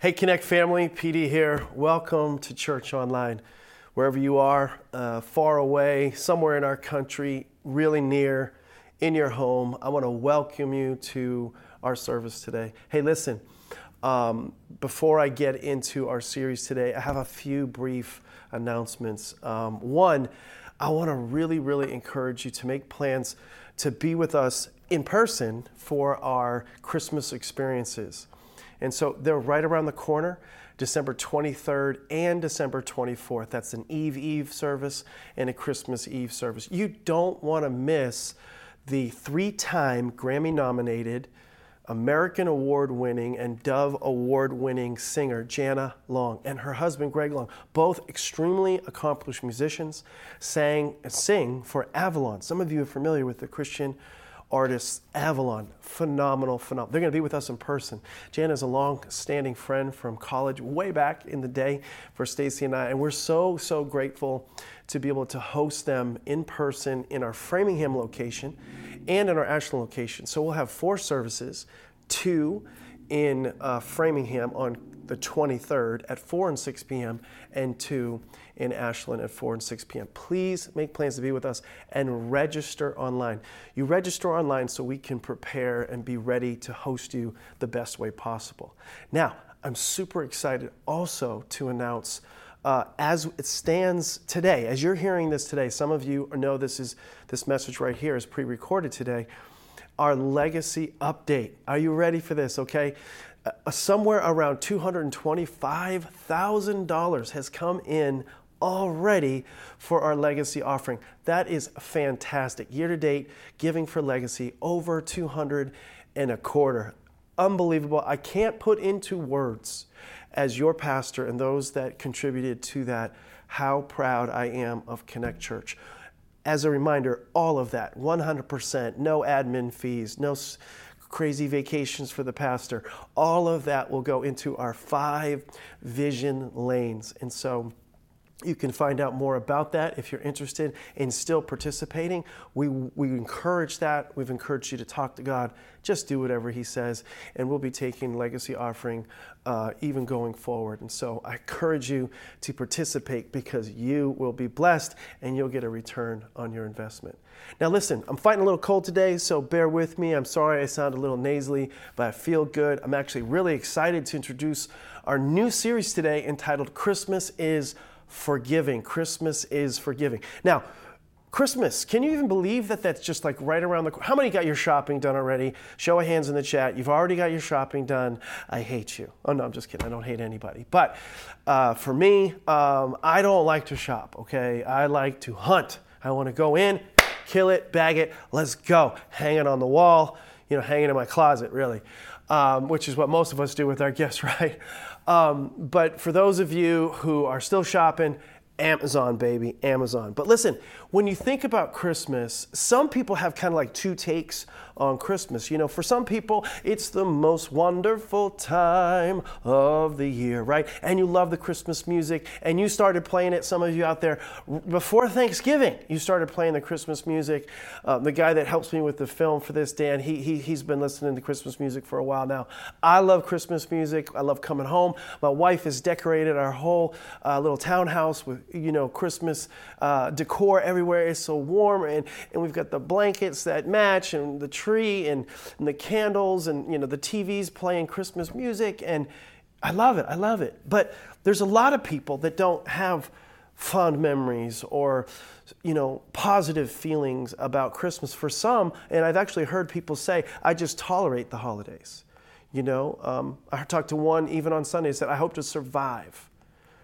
Hey, Connect family, PD here. Welcome to Church Online. Wherever you are, uh, far away, somewhere in our country, really near, in your home, I want to welcome you to our service today. Hey, listen, um, before I get into our series today, I have a few brief announcements. Um, one, I want to really, really encourage you to make plans to be with us in person for our Christmas experiences. And so they're right around the corner. December 23rd and December 24th. That's an Eve Eve service and a Christmas Eve service. You don't want to miss the three time Grammy nominated, American award winning, and Dove award winning singer Janna Long and her husband Greg Long, both extremely accomplished musicians, sang sing for Avalon. Some of you are familiar with the Christian artists, Avalon, phenomenal, phenomenal. They're going to be with us in person. Jan is a long-standing friend from college, way back in the day for Stacy and I, and we're so so grateful to be able to host them in person in our Framingham location and in our Ashland location. So we'll have four services, two in uh, Framingham on the 23rd at 4 and 6 p.m., and two in Ashland at 4 and 6 p.m. Please make plans to be with us and register online. You register online so we can prepare and be ready to host you the best way possible. Now, I'm super excited also to announce. Uh, as it stands today, as you're hearing this today, some of you know this is this message right here is pre-recorded today. Our legacy update. Are you ready for this? Okay, uh, somewhere around $225,000 has come in already for our legacy offering. That is fantastic. Year to date, giving for legacy over 200 and a quarter. Unbelievable. I can't put into words as your pastor and those that contributed to that how proud I am of Connect Church. As a reminder, all of that, 100%, no admin fees, no crazy vacations for the pastor, all of that will go into our five vision lanes. And so, you can find out more about that if you're interested in still participating. We, we encourage that. We've encouraged you to talk to God. Just do whatever He says. And we'll be taking legacy offering uh, even going forward. And so I encourage you to participate because you will be blessed and you'll get a return on your investment. Now, listen, I'm fighting a little cold today, so bear with me. I'm sorry I sound a little nasally, but I feel good. I'm actually really excited to introduce our new series today entitled Christmas is forgiving. Christmas is forgiving. Now, Christmas, can you even believe that that's just like right around the corner? How many got your shopping done already? Show of hands in the chat. You've already got your shopping done. I hate you. Oh, no, I'm just kidding. I don't hate anybody. But uh, for me, um, I don't like to shop, okay? I like to hunt. I want to go in, kill it, bag it, let's go. Hang it on the wall, you know, hang it in my closet, really, um, which is what most of us do with our gifts, right? Um, but for those of you who are still shopping, Amazon, baby, Amazon. But listen, when you think about Christmas, some people have kind of like two takes on Christmas. You know, for some people, it's the most wonderful time of the year, right? And you love the Christmas music, and you started playing it, some of you out there, before Thanksgiving. You started playing the Christmas music. Uh, the guy that helps me with the film for this, Dan, he, he, he's been listening to Christmas music for a while now. I love Christmas music. I love coming home. My wife has decorated our whole uh, little townhouse with, you know, Christmas uh, decor everywhere. It's so warm, and, and we've got the blankets that match and the tree tree and, and the candles and you know the TVs playing Christmas music and I love it. I love it. But there's a lot of people that don't have fond memories or you know positive feelings about Christmas. For some, and I've actually heard people say, "I just tolerate the holidays." You know, um, I talked to one even on Sunday said, "I hope to survive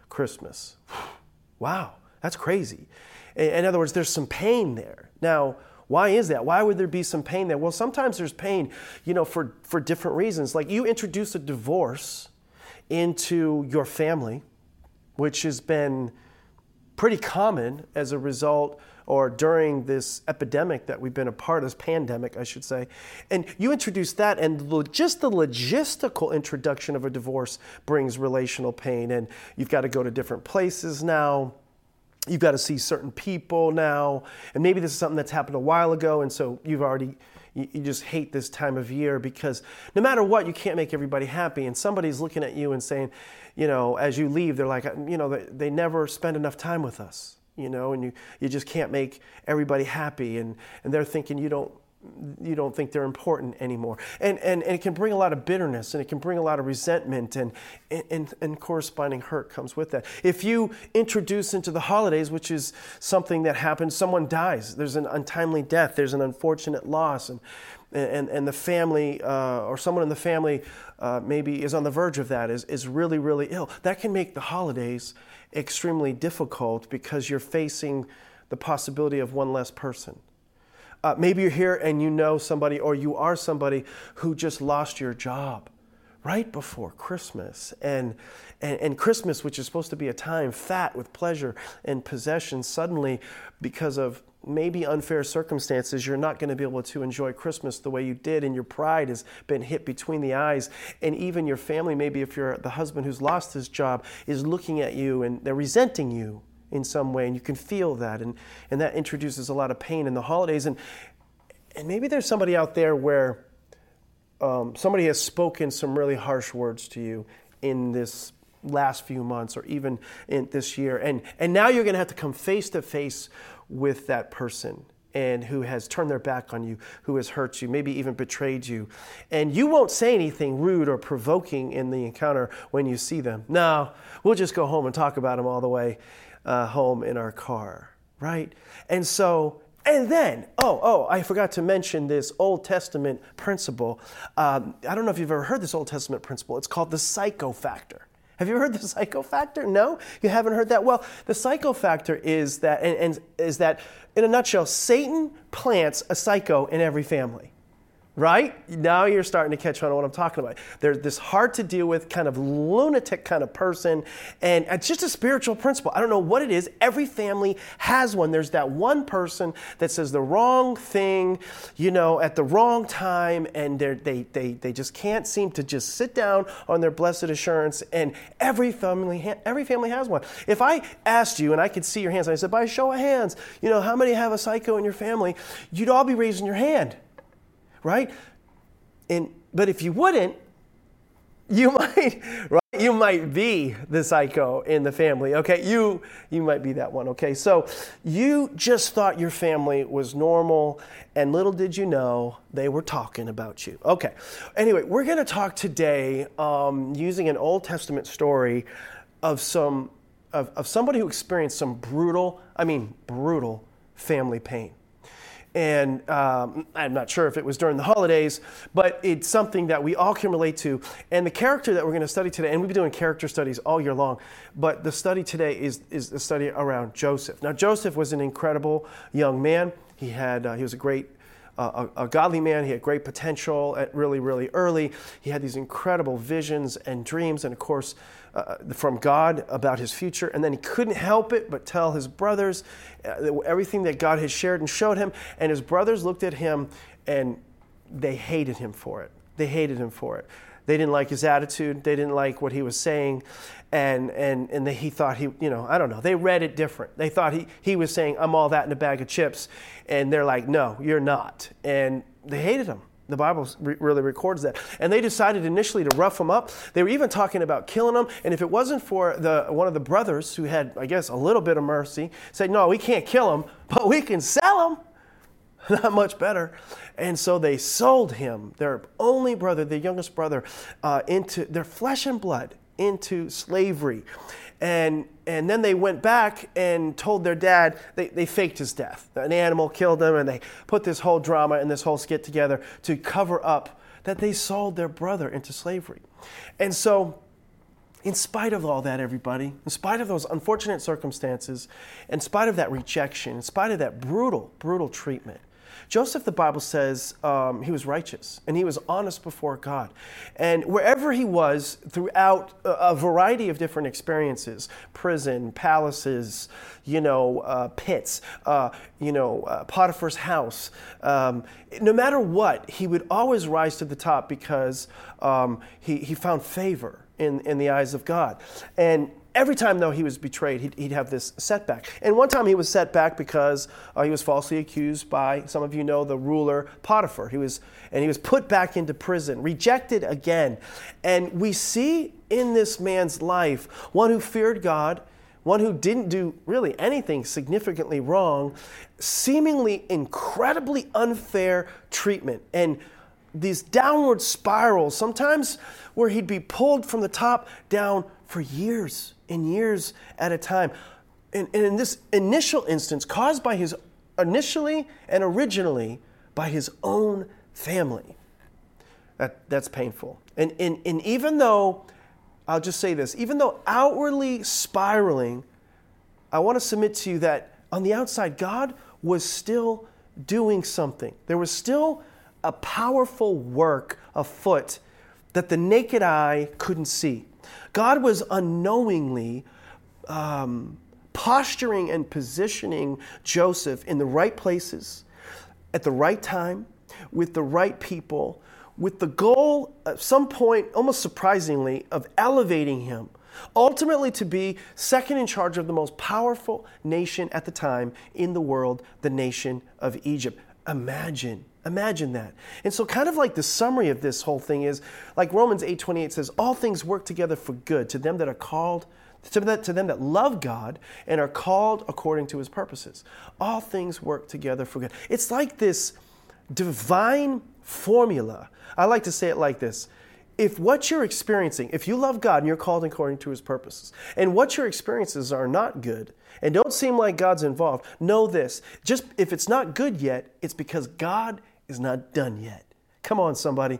Christmas." wow, that's crazy. In other words, there's some pain there. Now, why is that? Why would there be some pain there? Well, sometimes there's pain, you know, for, for different reasons. Like you introduce a divorce into your family, which has been pretty common as a result or during this epidemic that we've been a part of, this pandemic, I should say. And you introduce that, and just the logistical introduction of a divorce brings relational pain. And you've got to go to different places now you've got to see certain people now and maybe this is something that's happened a while ago and so you've already you, just hate this time of year because no matter what, you can't make everybody happy. And somebody's looking at you and saying, you know, as you leave, they're like, you know, they, they never spend enough time with us, you know, and you, you just can't make everybody happy. And, and they're thinking you don't you don't think they're important anymore. And, and, and it can bring a lot of bitterness and it can bring a lot of resentment and, and, and corresponding hurt comes with that. If you introduce into the holidays, which is something that happens, someone dies, there's an untimely death, there's an unfortunate loss, and, and, and the family uh, or someone in the family uh, maybe is on the verge of that, is, is really, really ill, that can make the holidays extremely difficult because you're facing the possibility of one less person. Uh, maybe you're here and you know somebody or you are somebody who just lost your job right before Christmas. And, and, and, Christmas, which is supposed to be a time fat with pleasure and possession, suddenly, because of maybe unfair circumstances, you're not going to be able to enjoy Christmas the way you did, and your pride has been hit between the eyes. And even your family, maybe if you're the husband who's lost his job, is looking at you and they're resenting you in some way, and you can feel that, and, and that introduces a lot of pain in the holidays. And, and maybe there's somebody out there where um, somebody has spoken some really harsh words to you in this last few months or even in this year, and, and now you're to have to come face to face with that person and who has turned their back on you, who has hurt you, maybe even betrayed you. And you won't say anything rude or provoking in the encounter when you see them. No, we'll just go home and talk about them all the way uh, home in our car, right? And so, and then, oh, oh, I forgot to mention this Old Testament principle. Um, I don't know if you've ever heard this Old Testament principle. It's called the psycho factor. Have you heard the psycho factor? No, you haven't heard that. Well, the psycho factor is that, and, and is that, in a nutshell, Satan plants a psycho in every family right? Now you're starting to catch on to what I'm talking about. There's this hard to deal with kind of lunatic kind of person, and it's just a spiritual principle. I don't know what it is. Every family has one. There's that one person that says the wrong thing, you know, at the wrong time, and they they they just can't seem to just sit down on their blessed assurance. And every family every family has one. If I asked you, and I could see your hands, and I said, by show of hands, you know, how many have a psycho in your family? You'd all be raising your hand right? And but if you wouldn't, you might, right? You might be the psycho in the family. Okay, you you might be that one. Okay, so you just thought your family was normal, and little did you know they were talking about you. Okay, anyway, we're going to talk today um, using an Old Testament story of some of, of somebody who experienced some brutal, I mean brutal, family pain and um, I'm not sure if it was during the holidays, but it's something that we all can relate to. And the character that we're going to study today, and we've been doing character studies all year long, but the study today is, is a study around Joseph. Now, Joseph was an incredible young man. He had uh, he was a great a, a, godly man. He had great potential at really, really early. He had these incredible visions and dreams, and of course, uh, from God about his future. And then he couldn't help it but tell his brothers uh, everything that God had shared and showed him. And his brothers looked at him and they hated him for it. They hated him for it. They didn't like his attitude. They didn't like what he was saying. And, and, and they, he thought he, you know, I don't know. They read it different. They thought he, he was saying, I'm all that in a bag of chips. And they're like, no, you're not. And they hated him. The Bible really records that. And they decided initially to rough him up. They were even talking about killing him. And if it wasn't for the, one of the brothers who had, I guess, a little bit of mercy, said, no, we can't kill him, but we can sell him. not much better. And so they sold him, their only brother, the youngest brother, uh, into their flesh and blood, into slavery. And, and then they went back and told their dad they, they faked his death. An animal killed him, and they put this whole drama and this whole skit together to cover up that they sold their brother into slavery. And so in spite of all that, everybody, in spite of those unfortunate circumstances, in spite of that rejection, in spite of that brutal, brutal treatment, Joseph, the Bible says, um, he was righteous and he was honest before God. And wherever he was throughout a, variety of different experiences prison, palaces, you know, uh, pits, uh, you know, uh, Potiphar's house um, no matter what, he would always rise to the top because um, he, he found favor in, in the eyes of God. And every time, though, he was betrayed, he'd, he'd have this setback. And one time he was set back because uh, he was falsely accused by, some of you know, the ruler Potiphar. He was, and he was put back into prison, rejected again. And we see in this man's life one who feared God, one who didn't do really anything significantly wrong, seemingly incredibly unfair treatment. And these downward spirals, sometimes where he'd be pulled from the top down for years and years at a time. And, and in this initial instance, caused by his initially and originally by his own family. That, that's painful. And, and, and even though, I'll just say this, even though outwardly spiraling, I want to submit to you that on the outside, God was still doing something. There was still a powerful work afoot that the naked eye couldn't see. God was unknowingly um, posturing and positioning Joseph in the right places, at the right time, with the right people, with the goal at some point, almost surprisingly, of elevating him ultimately to be second in charge of the most powerful nation at the time in the world, the nation of Egypt. Imagine Imagine that. And so kind of like the summary of this whole thing is like Romans 8:28 says all things work together for good to them that are called to, that, to them that love God and are called according to his purposes. All things work together for good. It's like this divine formula. I like to say it like this if what you're experiencing, if you love God and you're called according to his purposes, and what your experiences are not good and don't seem like God's involved, know this. Just if it's not good yet, it's because God is not done yet. Come on, somebody.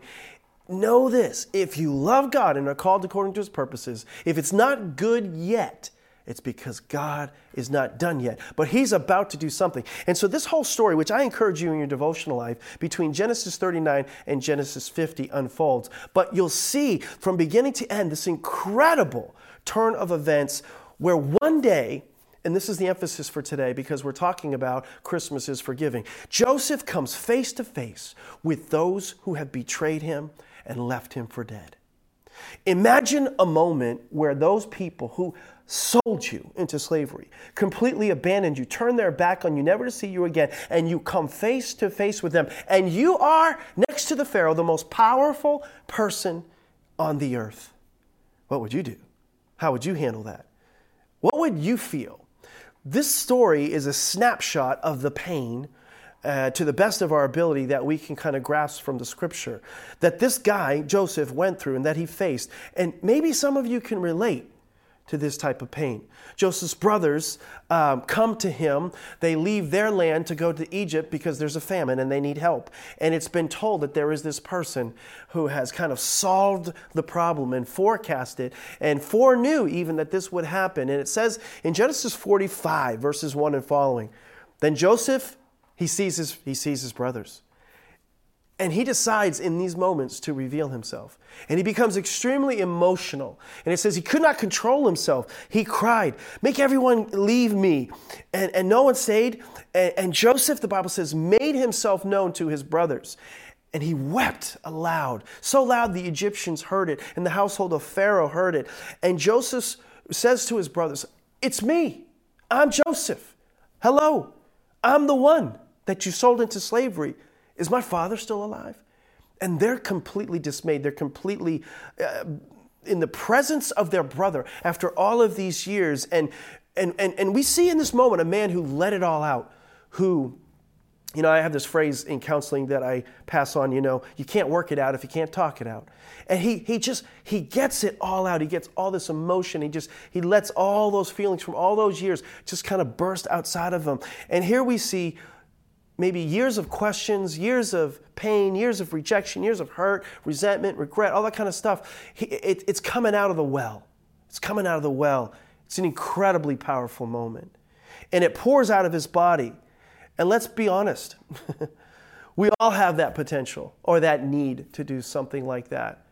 Know this if you love God and are called according to his purposes, if it's not good yet, it's because God is not done yet, but He's about to do something. And so, this whole story, which I encourage you in your devotional life, between Genesis 39 and Genesis 50 unfolds. But you'll see from beginning to end this incredible turn of events where one day and this is the emphasis for today because we're talking about Christmas is forgiving. Joseph comes face to face with those who have betrayed him and left him for dead. Imagine a moment where those people who sold you into slavery, completely abandoned you, turned their back on you, never to see you again, and you come face to face with them, and you are, next to the Pharaoh, the most powerful person on the earth. What would you do? How would you handle that? What would you feel? This story is a snapshot of the pain uh, to the best of our ability that we can kind of grasp from the scripture that this guy, Joseph, went through and that he faced. And maybe some of you can relate to this type of pain. Joseph's brothers um, come to him. They leave their land to go to Egypt because there's a famine and they need help. And it's been told that there is this person who has kind of solved the problem and forecasted and foreknew even that this would happen. And it says in Genesis 45, verses 1 and following, then Joseph, he sees his, he sees his brothers. And he decides in these moments to reveal himself. And he becomes extremely emotional. And it says he could not control himself. He cried, Make everyone leave me. And, and no one stayed. And, and Joseph, the Bible says, made himself known to his brothers. And he wept aloud, so loud the Egyptians heard it, and the household of Pharaoh heard it. And Joseph says to his brothers, It's me. I'm Joseph. Hello. I'm the one that you sold into slavery. Is my father still alive? And they're completely dismayed. They're completely uh, in the presence of their brother after all of these years. And, and, and, and we see in this moment a man who let it all out, who, you know, I have this phrase in counseling that I pass on, you know, you can't work it out if you can't talk it out. And he, he just, he gets it all out. He gets all this emotion. He just, he lets all those feelings from all those years just kind of burst outside of him. And here we see maybe years of questions, years of pain, years of rejection, years of hurt, resentment, regret, all that kind of stuff. It, it's coming out of the well. It's coming out of the well. It's an incredibly powerful moment. And it pours out of his body. And let's be honest, we all have that potential or that need to do something like that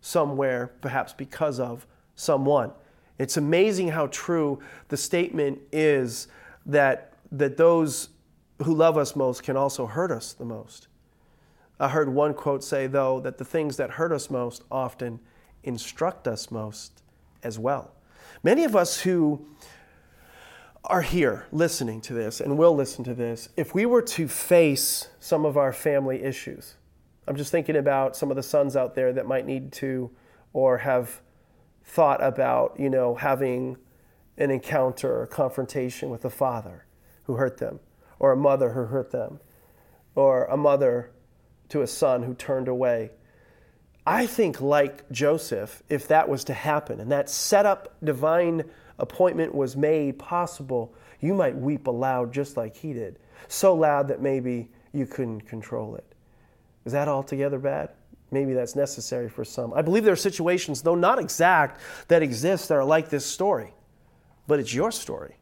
somewhere, perhaps because of someone. It's amazing how true the statement is that, that those who love us most can also hurt us the most. I heard one quote say, though, that the things that hurt us most often instruct us most as well. Many of us who are here listening to this and will listen to this, if we were to face some of our family issues, I'm just thinking about some of the sons out there that might need to or have thought about, you know, having an encounter or confrontation with a father who hurt them, or a mother who hurt them, or a mother to a son who turned away. I think, like Joseph, if that was to happen and that set up divine appointment was made possible, you might weep aloud just like he did. So loud that maybe you couldn't control it. Is that altogether bad? Maybe that's necessary for some. I believe there are situations, though not exact, that exist that are like this story. But it's your story,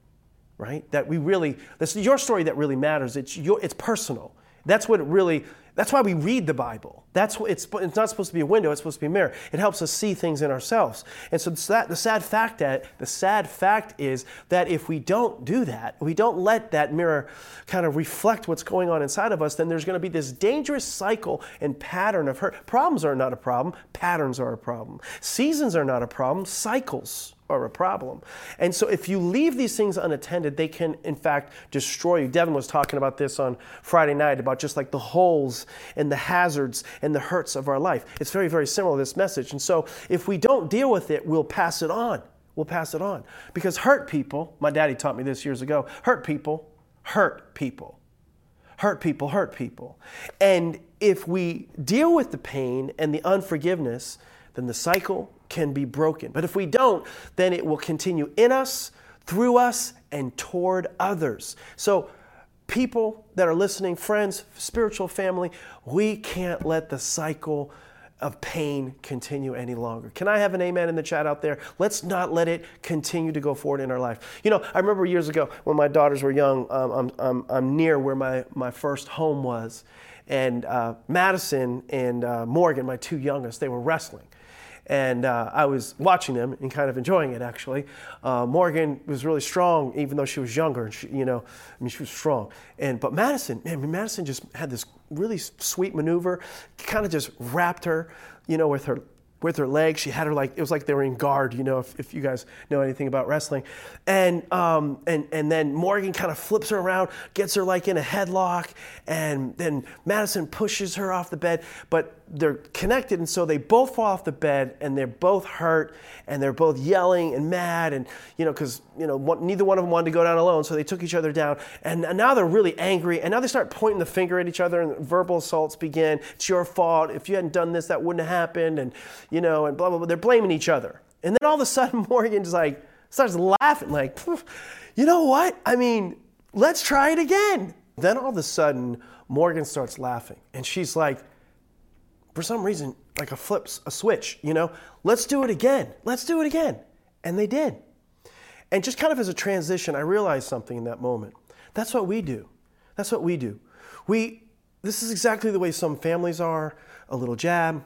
right? That we really, this is your story that really matters. It's, your, it's personal. That's what it really that's why we read the Bible. That's what it's, it's not supposed to be a window, it's supposed to be a mirror. It helps us see things in ourselves. And so the, the sad fact that the sad fact is that if we don't do that, we don't let that mirror kind of reflect what's going on inside of us, then there's going to be this dangerous cycle and pattern of hurt. Problems are not a problem, patterns are a problem. Seasons are not a problem, cycles are a problem. And so if you leave these things unattended, they can in fact destroy you. Devin was talking about this on Friday night about just like the holes and the hazards and the hurts of our life. It's very, very similar to this message. And so if we don't deal with it, we'll pass it on. We'll pass it on. Because hurt people, my daddy taught me this years ago, hurt people hurt people. Hurt people hurt people. And if we deal with the pain and the unforgiveness, then the cycle can be broken. But if we don't, then it will continue in us, through us, and toward others. So, people that are listening, friends, spiritual family, we can't let the cycle of pain continue any longer. Can I have an amen in the chat out there? Let's not let it continue to go forward in our life. You know, I remember years ago when my daughters were young, um, I'm, I'm, I'm, near where my, my first home was. And uh, Madison and uh, Morgan, my two youngest, they were wrestling and uh, I was watching them and kind of enjoying it actually. Uh, Morgan was really strong, even though she was younger, and she, you know, I mean, she was strong. And but Madison, man, Madison just had this really sweet maneuver, kind of just wrapped her, you know, with her with her legs. She had her like it was like they were in guard, you know, if, if you guys know anything about wrestling. And um, and and then Morgan kind of flips her around, gets her like in a headlock, and then Madison pushes her off the bed. But they're connected, and so they both fall off the bed, and they're both hurt, and they're both yelling and mad, and you know, because you know, one, neither one of them wanted to go down alone, so they took each other down, and now they're really angry, and now they start pointing the finger at each other, and verbal assaults begin. It's your fault. If you hadn't done this, that wouldn't have happened, and you know, and blah blah blah. They're blaming each other, and then all of a sudden, Morgan's like starts laughing, like, you know what? I mean, let's try it again. Then all of a sudden, Morgan starts laughing, and she's like for some reason, like a flips, a switch, you know, let's do it again. Let's do it again. And they did. And just kind of as a transition, I realized something in that moment. That's what we do. That's what we do. We, this is exactly the way some families are a little jab,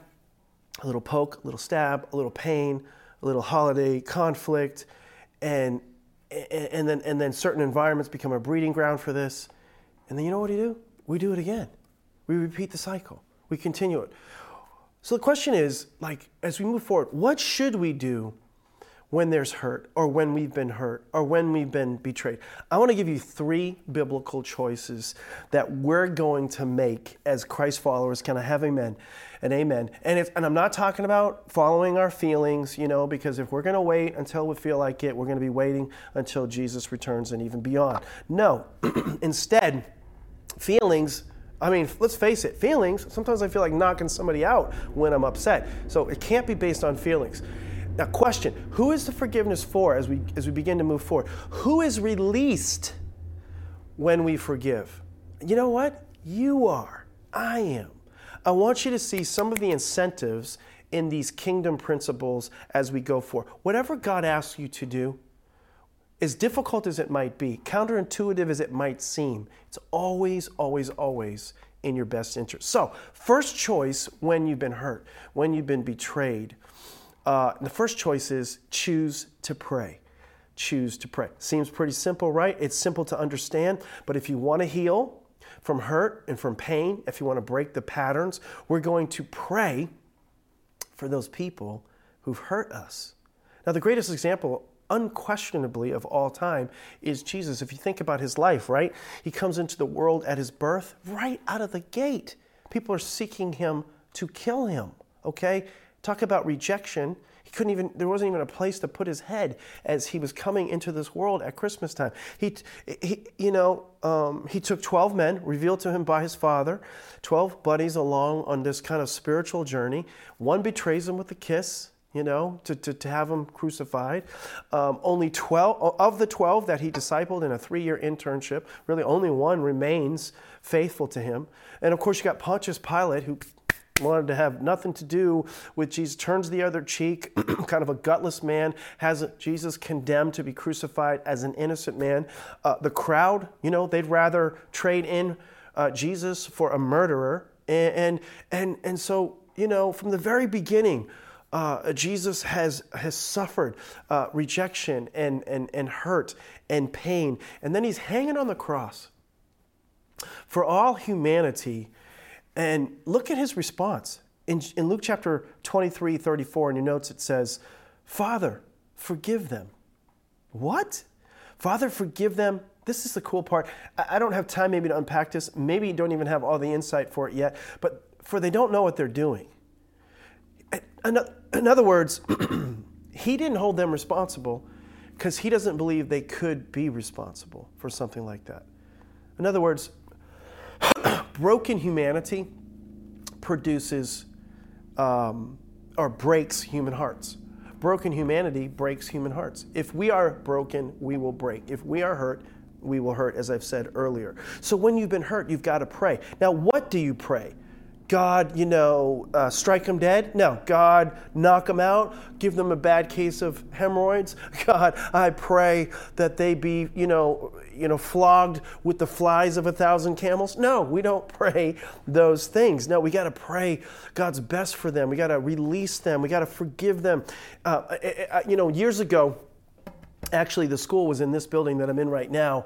a little poke, a little stab, a little pain, a little holiday conflict, and, and, then, and then certain environments become a breeding ground for this. And then you know what we do? We do it again. We repeat the cycle. We continue it. So the question is, like, as we move forward, what should we do when there's hurt, or when we've been hurt, or when we've been betrayed? I want to give you three biblical choices that we're going to make as Christ followers. Can I have amen and amen? And if, and I'm not talking about following our feelings, you know, because if we're going to wait until we feel like it, we're going to be waiting until Jesus returns and even beyond. No, instead, feelings I mean, let's face it, feelings, sometimes I feel like knocking somebody out when I'm upset. So it can't be based on feelings. Now, question Who is the forgiveness for as we, as we begin to move forward? Who is released when we forgive? You know what? You are. I am. I want you to see some of the incentives in these kingdom principles as we go forward. Whatever God asks you to do, as difficult as it might be, counterintuitive as it might seem, it's always, always, always in your best interest. So, first choice when you've been hurt, when you've been betrayed, uh, the first choice is choose to pray. Choose to pray. Seems pretty simple, right? It's simple to understand, but if you want to heal from hurt and from pain, if you want to break the patterns, we're going to pray for those people who've hurt us. Now, the greatest example unquestionably of all time is Jesus. If you think about his life, right? He comes into the world at his birth, right out of the gate. People are seeking him to kill him, okay? Talk about rejection. He couldn't even, there wasn't even a place to put his head as he was coming into this world at Christmas time. He, he you know, um, he took 12 men, revealed to him by his father, 12 buddies along on this kind of spiritual journey. One betrays him with a kiss, you know, to, to, to have him crucified. Um, only 12, of the 12 that he discipled in a three year internship, really only one remains faithful to him. And of course, you got Pontius Pilate, who wanted to have nothing to do with Jesus, turns the other cheek, kind of a gutless man, has Jesus condemned to be crucified as an innocent man. Uh, the crowd, you know, they'd rather trade in uh, Jesus for a murderer. And, and, and, and so, you know, from the very beginning, uh, Jesus has, has suffered uh, rejection and, and, and hurt and pain. And then he's hanging on the cross for all humanity and look at his response. In, in Luke chapter 23, 34, in your notes, it says, Father, forgive them. What? Father, forgive them. This is the cool part. I don't have time maybe to unpack this. Maybe you don't even have all the insight for it yet, but for they don't know what they're doing. In other words, he didn't hold them responsible because he doesn't believe they could be responsible for something like that. In other words, broken humanity produces um, or breaks human hearts. Broken humanity breaks human hearts. If we are broken, we will break. If we are hurt, we will hurt, as I've said earlier. So when you've been hurt, you've got to pray. Now, what do you pray? God, you know, uh, strike them dead? No. God, knock them out? Give them a bad case of hemorrhoids? God, I pray that they be, you know, you know, flogged with the flies of a thousand camels? No, we don't pray those things. No, we got to pray God's best for them. We got to release them. We got to forgive them. Uh, you know, years ago, actually, the school was in this building that I'm in right now,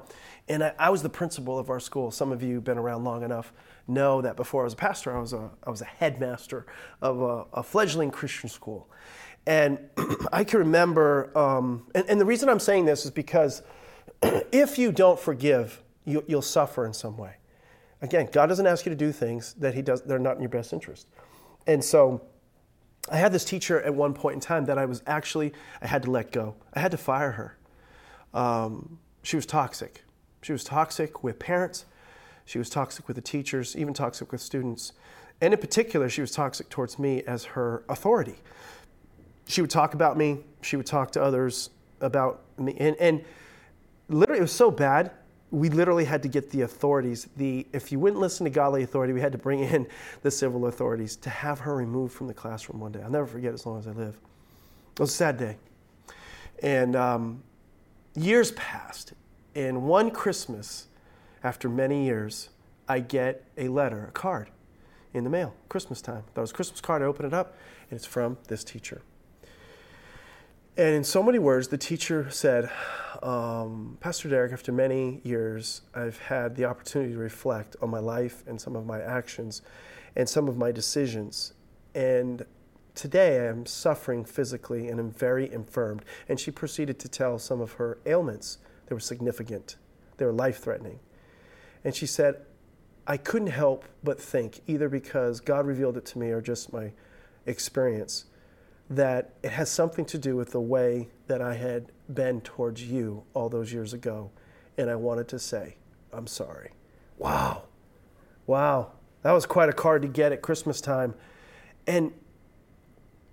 and I, I was the principal of our school. Some of you have been around long enough know that before I was a pastor, I was a, I was a headmaster of a, a fledgling Christian school. And I can remember, um, and, and, the reason I'm saying this is because if you don't forgive, you, you'll suffer in some way. Again, God doesn't ask you to do things that He does, they're not in your best interest. And so I had this teacher at one point in time that I was actually, I had to let go. I had to fire her. Um, she was toxic. She was toxic with parents. She was toxic with the teachers, even toxic with students. And in particular, she was toxic towards me as her authority. She would talk about me, she would talk to others about me. And, and literally, it was so bad, we literally had to get the authorities. The, if you wouldn't listen to godly authority, we had to bring in the civil authorities to have her removed from the classroom one day. I'll never forget as long as I live. It was a sad day. And um, years passed. And one Christmas, after many years, I get a letter, a card in the mail, Christmas time. That was Christmas card. I open it up, and it's from this teacher. And in so many words, the teacher said, um, Pastor Deryck, after many years, I've had the opportunity to reflect on my life and some of my actions and some of my decisions. And today I'm suffering physically and I'm very infirmed. And she proceeded to tell some of her ailments. They were significant, they were life threatening. And she said, I couldn't help but think, either because God revealed it to me or just my experience, that it has something to do with the way that I had been towards you all those years ago. And I wanted to say, I'm sorry. Wow. Wow. That was quite a card to get at Christmas time. And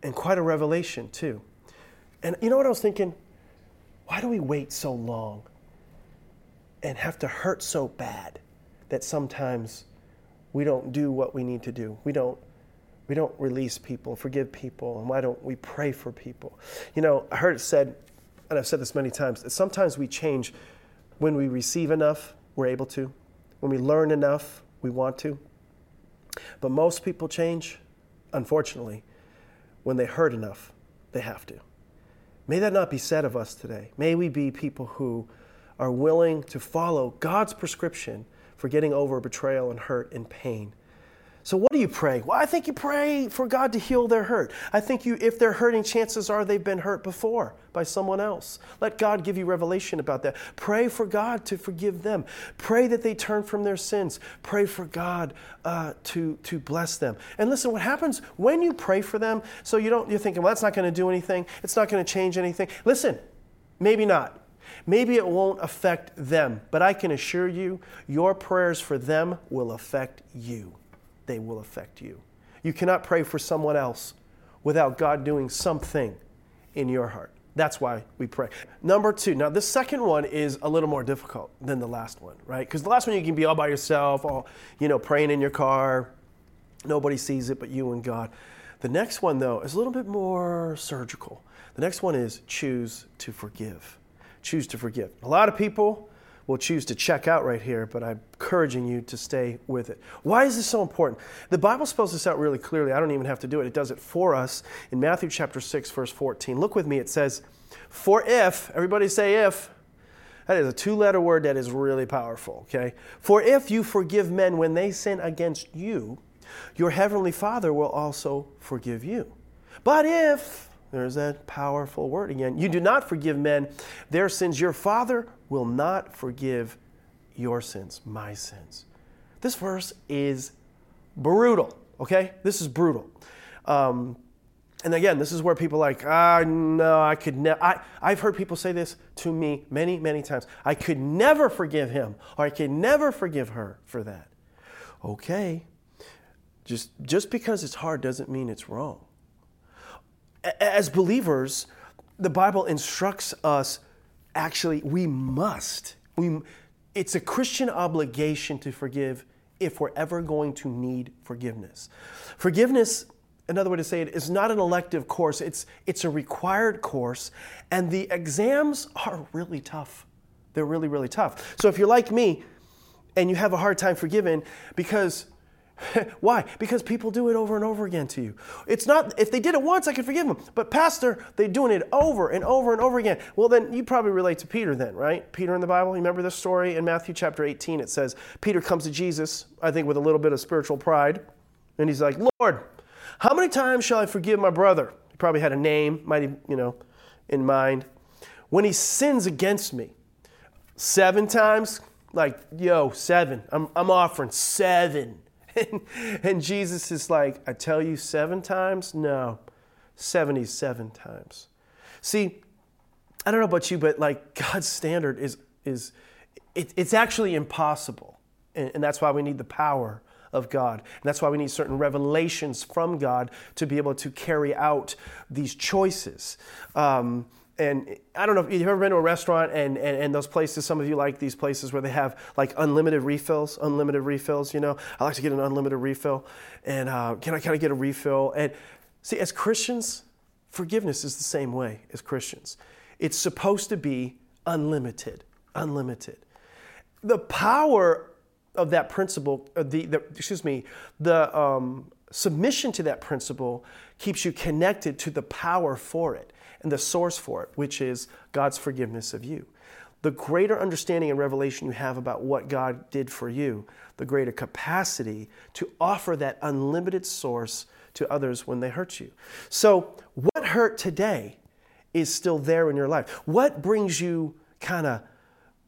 and quite a revelation too. And you know what I was thinking? Why do we wait so long and have to hurt so bad that sometimes we don't do what we need to do. We don't we don't release people, forgive people, and why don't we pray for people? You know, I heard it said, and I've said this many times, that sometimes we change when we receive enough, we're able to. When we learn enough, we want to. But most people change, unfortunately, when they hurt enough, they have to. May that not be said of us today. May we be people who are willing to follow God's prescription for getting over betrayal and hurt and pain So what do you pray? Well, I think you pray for God to heal their hurt. I think you if they're hurting, chances are they've been hurt before by someone else. Let God give you revelation about that. Pray for God to forgive them. Pray that they turn from their sins. Pray for God uh, to, to bless them. And listen, what happens when you pray for them, so you don't you're thinking, well, that's not going to do anything, it's not going to change anything. Listen, maybe not. Maybe it won't affect them, but I can assure you, your prayers for them will affect you they will affect you. You cannot pray for someone else without God doing something in your heart. That's why we pray. Number two, now the second one is a little more difficult than the last one, right? Because the last one you can be all by yourself, all, you know, praying in your car. Nobody sees it but you and God. The next one, though, is a little bit more surgical. The next one is choose to forgive. Choose to forgive. A lot of people will choose to check out right here, but I'm encouraging you to stay with it. Why is this so important? The Bible spells this out really clearly. I don't even have to do it, it does it for us in Matthew chapter 6, verse 14. Look with me, it says, For if, everybody say if, that is a two letter word that is really powerful, okay? For if you forgive men when they sin against you, your heavenly Father will also forgive you. But if, there's that powerful word again, you do not forgive men their sins, your Father will not forgive your sins, my sins. This verse is brutal, okay? This is brutal. Um, and again, this is where people are like, ah, no, I could never. I've heard people say this to me many, many times. I could never forgive him, or I could never forgive her for that. Okay, just just because it's hard doesn't mean it's wrong. As believers, the Bible instructs us actually, we must. We, it's a Christian obligation to forgive if we're ever going to need forgiveness. Forgiveness, another way to say it, is not an elective course, it's, it's a required course, and the exams are really tough. They're really, really tough. So if you're like me and you have a hard time forgiving because Why? Because people do it over and over again to you. It's not, if they did it once, I could forgive them. But, Pastor, they're doing it over and over and over again. Well, then you probably relate to Peter, then, right? Peter in the Bible. You remember this story in Matthew chapter 18? It says, Peter comes to Jesus, I think with a little bit of spiritual pride, and he's like, Lord, how many times shall I forgive my brother? He probably had a name, might have, you know, in mind. When he sins against me, seven times? Like, yo, seven. I'm, I'm offering seven and, Jesus is like, I tell you seven times? No, 77 times. See, I don't know about you, but like God's standard is, is it, it's actually impossible. And, and that's why we need the power of God. And that's why we need certain revelations from God to be able to carry out these choices. Um, and I don't know if you've ever been to a restaurant and, and, and, those places, some of you like these places where they have like unlimited refills, unlimited refills, you know. I like to get an unlimited refill. And uh, can, I, kind of get a refill? And see, as Christians, forgiveness is the same way as Christians. It's supposed to be unlimited, unlimited. The power of that principle, uh, the, the excuse me, the um, submission to that principle keeps you connected to the power for it and the source for it, which is God's forgiveness of you. The greater understanding and revelation you have about what God did for you, the greater capacity to offer that unlimited source to others when they hurt you. So, what hurt today is still there in your life? What brings you kind of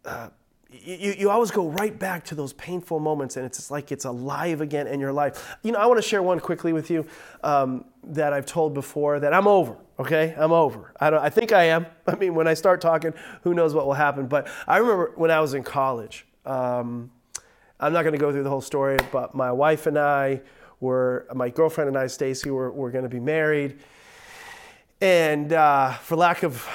uh, you, you always go right back to those painful moments and it's like it's alive again in your life. You know, I want to share one quickly with you um, that I've told before that I'm over, okay? I'm over. I, don't, I think I am. I mean, when I start talking, who knows what will happen. But I remember when I was in college, um, I'm not going to go through the whole story, but my wife and I were, my girlfriend and I, Stacy, were, were going to be married. And uh, for lack of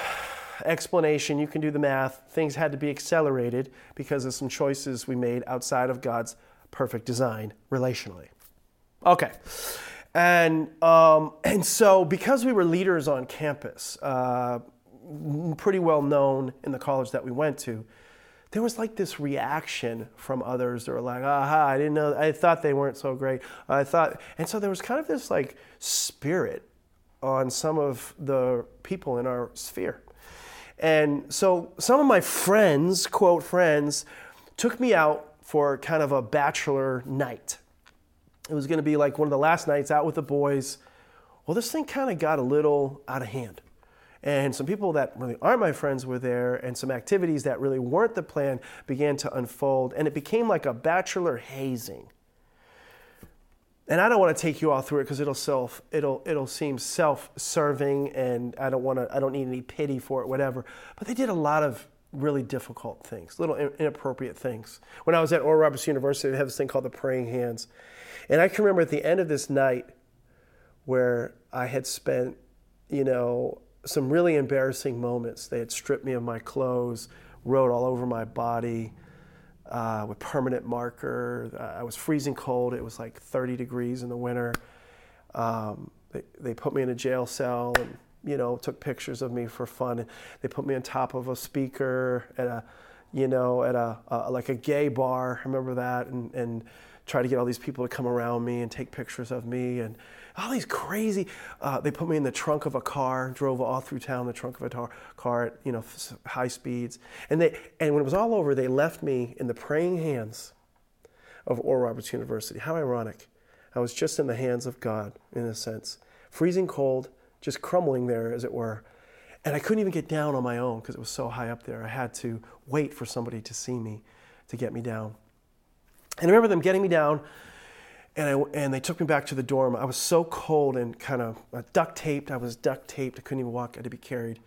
explanation, you can do the math. Things had to be accelerated because of some choices we made outside of God's perfect design relationally. Okay. And, um, and so, because we were leaders on campus, uh, pretty well known in the college that we went to, there was like this reaction from others. They were like, aha, I didn't know, I thought they weren't so great. I thought, and so there was kind of this like spirit on some of the people in our sphere. And so some of my friends, quote friends, took me out for kind of a bachelor night. It was going to be like one of the last nights out with the boys. Well, this thing kind of got a little out of hand. And some people that really aren't my friends were there, and some activities that really weren't the plan began to unfold. And it became like a bachelor hazing. And I don't want to take you all through it because it'll self it'll it'll seem self-serving and I don't want to I don't need any pity for it whatever. But they did a lot of really difficult things, little inappropriate things. When I was at Oral Roberts University, they have this thing called the praying hands. And I can remember at the end of this night where I had spent, you know, some really embarrassing moments. They had stripped me of my clothes, wrote all over my body uh, with permanent marker. I was freezing cold. It was like 30 degrees in the winter. Um, they, they put me in a jail cell and you know, took pictures of me for fun. They put me on top of a speaker at a, you know, at a, a like a gay bar. I remember that, and and try to get all these people to come around me and take pictures of me and all these crazy. Uh, they put me in the trunk of a car, drove all through town in the trunk of a tar, car at you know high speeds, and they and when it was all over, they left me in the praying hands of Oral Roberts University. How ironic! I was just in the hands of God in a sense, freezing cold just crumbling there, as it were. And I couldn't even get down on my own because it was so high up there. I had to wait for somebody to see me to get me down. And I remember them getting me down, and, I, and they took me back to the dorm. I was so cold and kind of uh, duct taped. I was duct taped. I couldn't even walk. I had to be carried.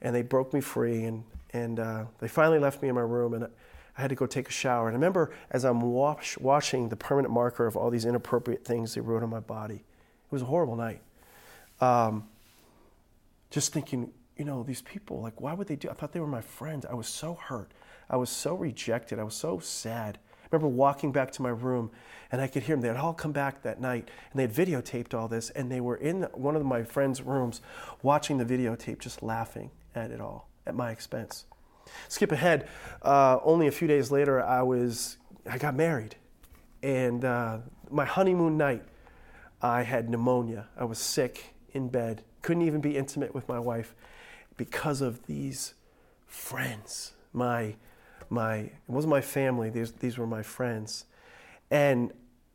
And they broke me free, and, and uh, they finally left me in my room, and I had to go take a shower. And I remember as I'm wash, washing the permanent marker of all these inappropriate things they wrote on my body. It was a horrible night um, just thinking, you know, these people, like, why would they do? I thought they were my friends. I was so hurt. I was so rejected. I was so sad. Remember walking back to my room and I could hear them. They had all come back that night and they had videotaped all this and they were in one of my friends' rooms watching the videotape, just laughing at it all at my expense. Skip ahead. Uh, only a few days later, I was I got married, and uh, my honeymoon night, I had pneumonia. I was sick in bed, couldn't even be intimate with my wife because of these friends. My, my, it wasn't my family, these, these were my friends. And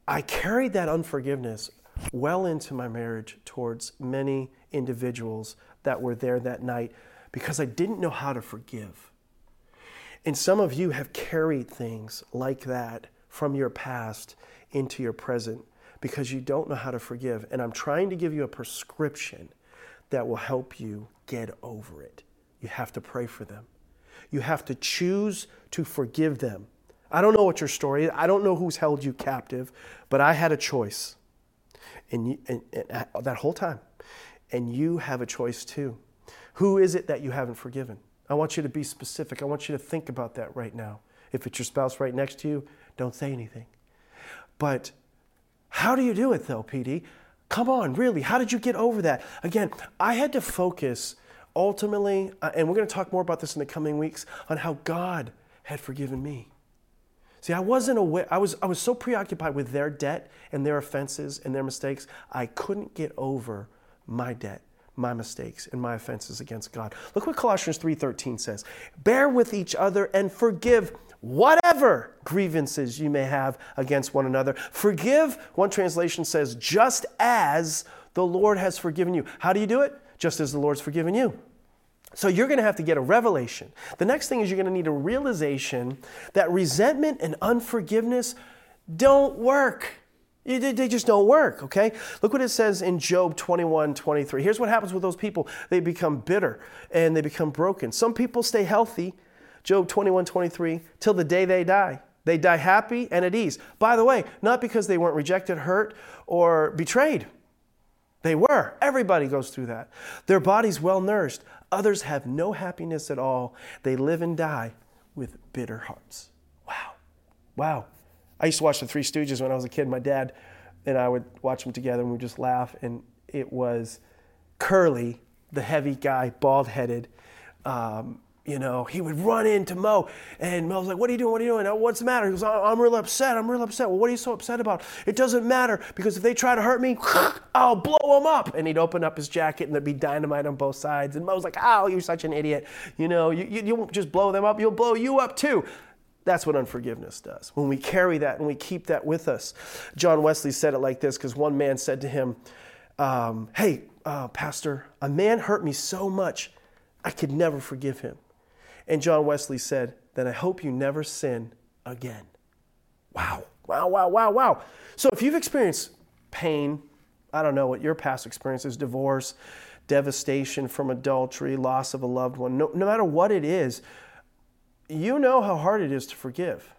I carried that unforgiveness well into my marriage towards many individuals that were there that night because I didn't know how to forgive. And some of you have carried things like that from your past into your present because you don't know how to forgive. And I'm trying to give you a prescription that will help you get over it. You have to pray for them. You have to choose to forgive them. I don't know what your story is. I don't know who's held you captive, but I had a choice. And, you, and, and uh, that whole time. And you have a choice too. Who is it that you haven't forgiven? I want you to be specific. I want you to think about that right now. If it's your spouse right next to you, don't say anything. But how do you do it though, PD? Come on, really, how did you get over that? Again, I had to focus ultimately, uh, and we're going to talk more about this in the coming weeks, on how God had forgiven me. See, I wasn't aware, I was, I was so preoccupied with their debt and their offenses and their mistakes, I couldn't get over my debt my mistakes and my offenses against God. Look what Colossians 3:13 says. Bear with each other and forgive whatever grievances you may have against one another. Forgive, one translation says, just as the Lord has forgiven you. How do you do it? Just as the Lord's forgiven you. So you're going to have to get a revelation. The next thing is you're going to need a realization that resentment and unforgiveness don't work. They just don't work, okay? Look what it says in Job 21 23. Here's what happens with those people they become bitter and they become broken. Some people stay healthy Job 21 23, till the day they die. They die happy and at ease. By the way, not because they weren't rejected, hurt, or betrayed. They were. Everybody goes through that. Their bodies well nourished. Others have no happiness at all. They live and die with bitter hearts. Wow. Wow. I used to watch the Three Stooges when I was a kid. My dad and I would watch them together and we'd just laugh. And it was Curly, the heavy guy, bald headed, um, you know, he would run into Moe, and Moe was like, "What are you doing? What are you doing? What's the matter?" He goes, "I'm real upset. I'm real upset." Well, what are you so upset about? It doesn't matter because if they try to hurt me, I'll blow them up. And he'd open up his jacket, and there'd be dynamite on both sides. And Moe's like, "Oh, you're such an idiot. You know, you, you, you won't just blow them up; you'll blow you up too." That's what unforgiveness does. When we carry that and we keep that with us. John Wesley said it like this because one man said to him, um, Hey, uh, Pastor, a man hurt me so much, I could never forgive him. And John Wesley said, Then I hope you never sin again. Wow, wow, wow, wow, wow. So if you've experienced pain, I don't know what your past experience is divorce, devastation from adultery, loss of a loved one, no, no matter what it is, you know how hard it is to forgive.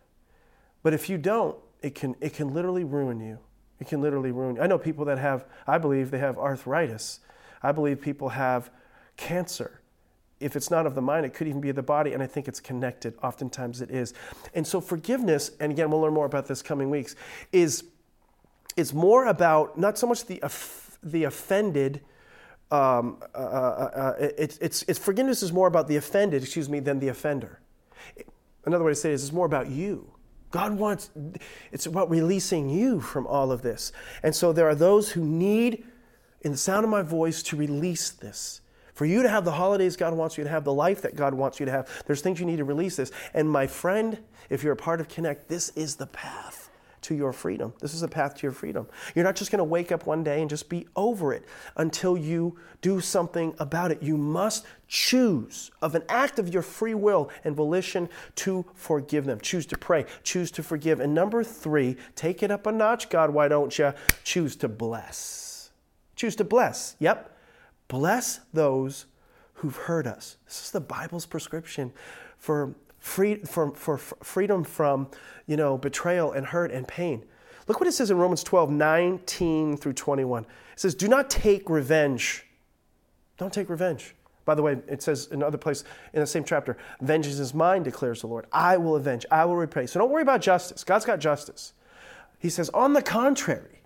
But if you don't, it can, it can literally ruin you. It can literally ruin you. I know people that have, I believe they have arthritis. I believe people have cancer. If it's not of the mind, it could even be of the body, and I think it's connected. Oftentimes it is. And so forgiveness, and again, we'll learn more about this coming weeks, is, is more about not so much the, the offended. Um, uh, uh, uh, it's, it's, it's forgiveness is more about the offended, excuse me, than the offender. Another way to say it is it's more about you. God wants, it's about releasing you from all of this. And so there are those who need, in the sound of my voice, to release this. For you to have the holidays God wants you to have, the life that God wants you to have, there's things you need to release this. And my friend, if you're a part of Connect, this is the path to your freedom. This is a path to your freedom. You're not just going to wake up one day and just be over it until you do something about it. You must choose of an act of your free will and volition to forgive them. Choose to pray, choose to forgive. And number three, take it up a notch, God, why don't you? Choose to bless. Choose to bless. Yep. Bless those who've hurt us. This is the Bible's prescription for free, for, for freedom from you know, betrayal and hurt and pain. Look what it says in Romans 12, 19 through 21. It says, Do not take revenge. Don't take revenge. By the way, it says in another place in the same chapter, vengeance is mine, declares the Lord. I will avenge, I will repay. So don't worry about justice. God's got justice. He says, on the contrary,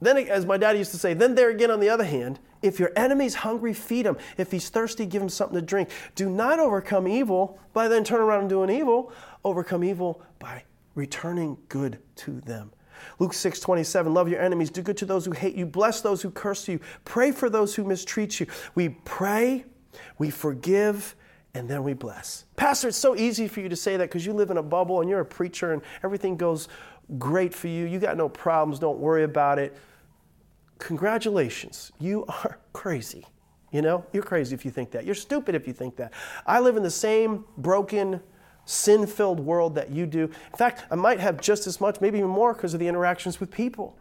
then, as my dad used to say, then there again, on the other hand, if your enemy's hungry, feed him. If he's thirsty, give him something to drink. Do not overcome evil by then turn around and doing evil. Overcome evil by returning good to them. Luke 6 27, love your enemies, do good to those who hate you, bless those who curse you, pray for those who mistreat you. We pray, we forgive, and then we bless. Pastor, it's so easy for you to say that because you live in a bubble and you're a preacher and everything goes great for you. You got no problems, don't worry about it congratulations, you are crazy. You know, you're crazy if you think that. You're stupid if you think that. I live in the same broken, sin filled world that you do. In fact, I might have just as much, maybe even more, because of the interactions with people.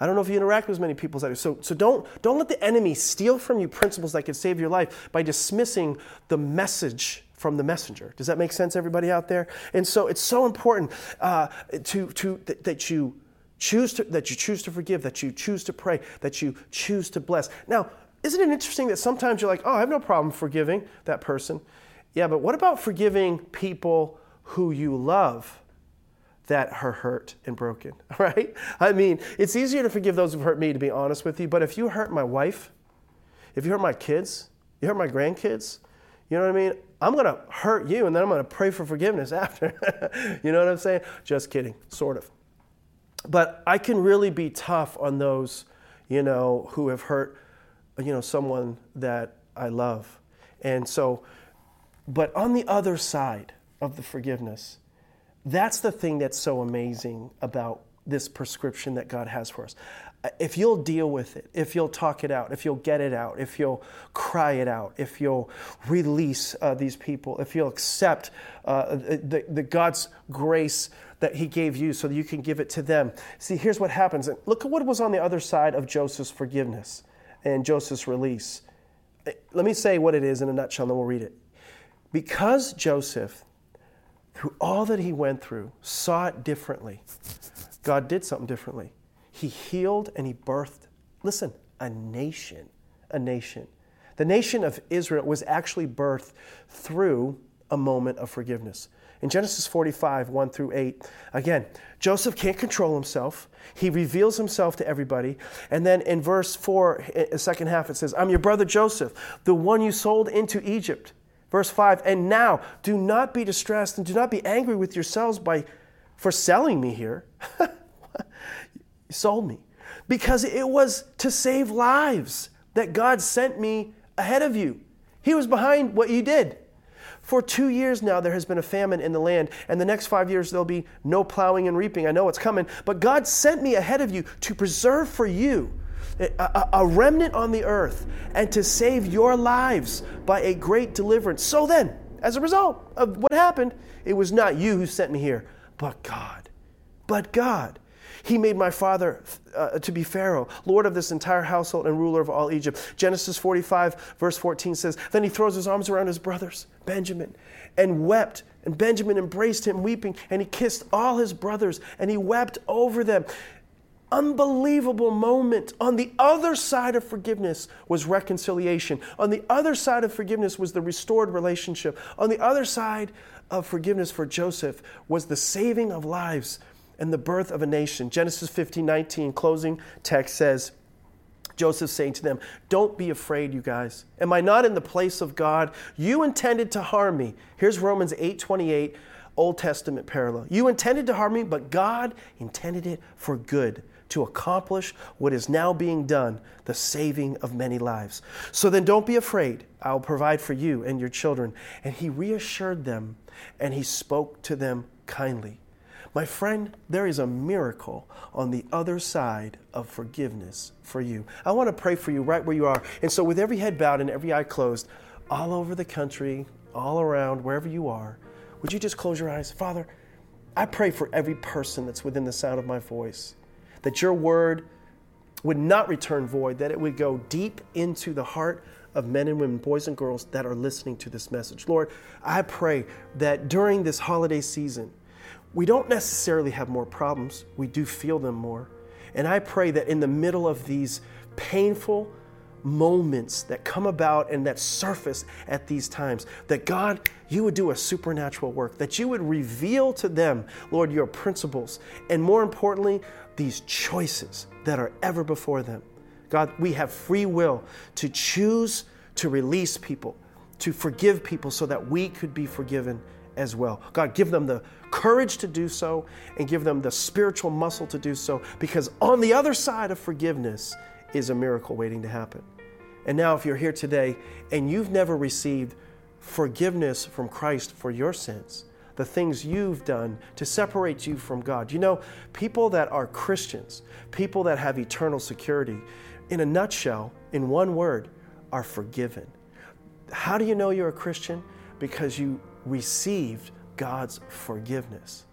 I don't know if you interact with as many people as I do. So, so don't, don't let the enemy steal from you principles that could save your life by dismissing the message from the messenger. Does that make sense, everybody out there? And so it's so important uh, to, to, that, that you Choose to, that you choose to forgive, that you choose to pray, that you choose to bless. Now, isn't it interesting that sometimes you're like, oh, I have no problem forgiving that person? Yeah, but what about forgiving people who you love that are hurt and broken, right? I mean, it's easier to forgive those who've hurt me, to be honest with you, but if you hurt my wife, if you hurt my kids, you hurt my grandkids, you know what I mean? I'm to hurt you and then I'm to pray for forgiveness after. you know what I'm saying? Just kidding, sort of. But I can really be tough on those, you know, who have hurt, you know, someone that I love. And so, but on the other side of the forgiveness, that's the thing that's so amazing about this prescription that God has for us. If you'll deal with it, if you'll talk it out, if you'll get it out, if you'll cry it out, if you'll release uh, these people, if you'll accept uh, the, the God's grace that he gave you so that you can give it to them. See, here's what happens. Look at what was on the other side of Joseph's forgiveness and Joseph's release. Let me say what it is in a nutshell, and then we'll read it. Because Joseph, through all that he went through, saw it differently, God did something differently. He healed and he birthed, listen, a nation. A nation. The nation of Israel was actually birthed through a moment of forgiveness. In Genesis 45, 1 through 8, again, Joseph can't control himself. He reveals himself to everybody. And then in verse 4, the second half, it says, I'm your brother Joseph, the one you sold into Egypt. Verse 5, and now do not be distressed and do not be angry with yourselves by, for selling me here. sold me. Because it was to save lives that God sent me ahead of you. He was behind what you did. For two years now, there has been a famine in the land, and the next five years, there'll be no plowing and reaping. I know it's coming, but God sent me ahead of you to preserve for you a, a, remnant on the earth and to save your lives by a great deliverance. So then, as a result of what happened, it was not you who sent me here, but God. But God. He made my father uh, to be Pharaoh, Lord of this entire household and ruler of all Egypt. Genesis 45, verse 14 says, Then he throws his arms around his brothers, Benjamin, and wept. And Benjamin embraced him, weeping, and he kissed all his brothers, and he wept over them. Unbelievable moment. On the other side of forgiveness was reconciliation. On the other side of forgiveness was the restored relationship. On the other side of forgiveness for Joseph was the saving of lives and the birth of a nation. Genesis 15 19, closing text says, Joseph saying to them, Don't be afraid, you guys. Am I not in the place of God? You intended to harm me. Here's Romans 8 28, Old Testament parallel. You intended to harm me, but God intended it for good to accomplish what is now being done, the saving of many lives. So then don't be afraid. I'll provide for you and your children. And he reassured them and he spoke to them kindly. My friend, there is a miracle on the other side of forgiveness for you. I want to pray for you right where you are. And so, with every head bowed and every eye closed, all over the country, all around, wherever you are, would you just close your eyes? Father, I pray for every person that's within the sound of my voice that your word would not return void, that it would go deep into the heart of men and women, boys and girls that are listening to this message. Lord, I pray that during this holiday season, we don't necessarily have more problems, we do feel them more. And I pray that in the middle of these painful moments that come about and that surface at these times, that God, you would do a supernatural work, that you would reveal to them, Lord, your principles, and more importantly, these choices that are ever before them. God, we have free will to choose to release people, to forgive people so that we could be forgiven as well. God, give them the courage to do so and give them the spiritual muscle to do so because on the other side of forgiveness is a miracle waiting to happen. And now, if you're here today and you've never received forgiveness from Christ for your sins, the things you've done to separate you from God. You know, people that are Christians, people that have eternal security, in a nutshell, in one word, are forgiven. How do you know you're a Christian? Because you received God's forgiveness.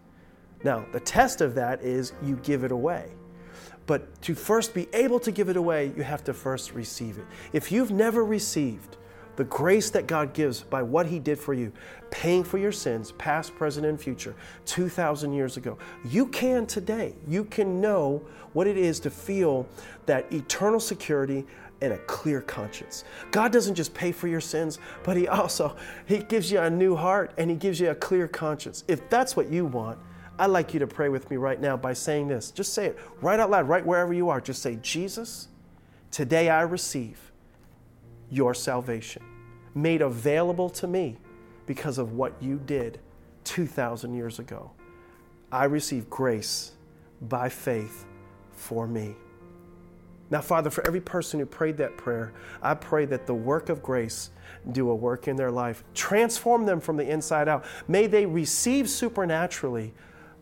Now, the test of that is you give it away. But to first be able to give it away, you have to first receive it. If you've never received the grace that God gives by what He did for you, paying for your sins, past, present, and future, 2,000 years ago. You can today. You can know what it is to feel that eternal security and a clear conscience. God doesn't just pay for your sins, but He also He gives you a new heart and He gives you a clear conscience. If that's what you want, I'd like you to pray with me right now by saying this. Just say it right out loud, right wherever you are. Just say, Jesus, today I receive your salvation made available to me because of what you did 2,000 years ago. I receive grace by faith for me. Now, Father, for every person who prayed that prayer, I pray that the work of grace do a work in their life. Transform them from the inside out. May they receive supernaturally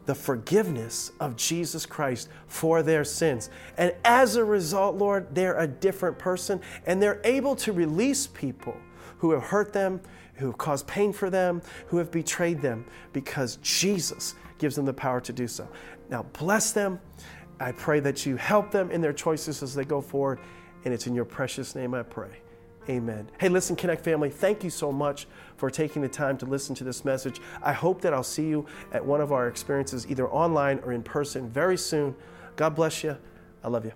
the forgiveness of Jesus Christ for their sins. And as a result, Lord, they're a different person and they're able to release people who have hurt them, who have caused pain for them, who have betrayed them, because Jesus gives them the power to do so. Now, bless them. I pray that you help them in their choices as they go forward. And it's in your precious name I pray. Amen. Hey, listen, Connect family, thank you so much for taking the time to listen to this message. I hope that I'll see you at one of our experiences, either online or in person, very soon. God bless you. I love you.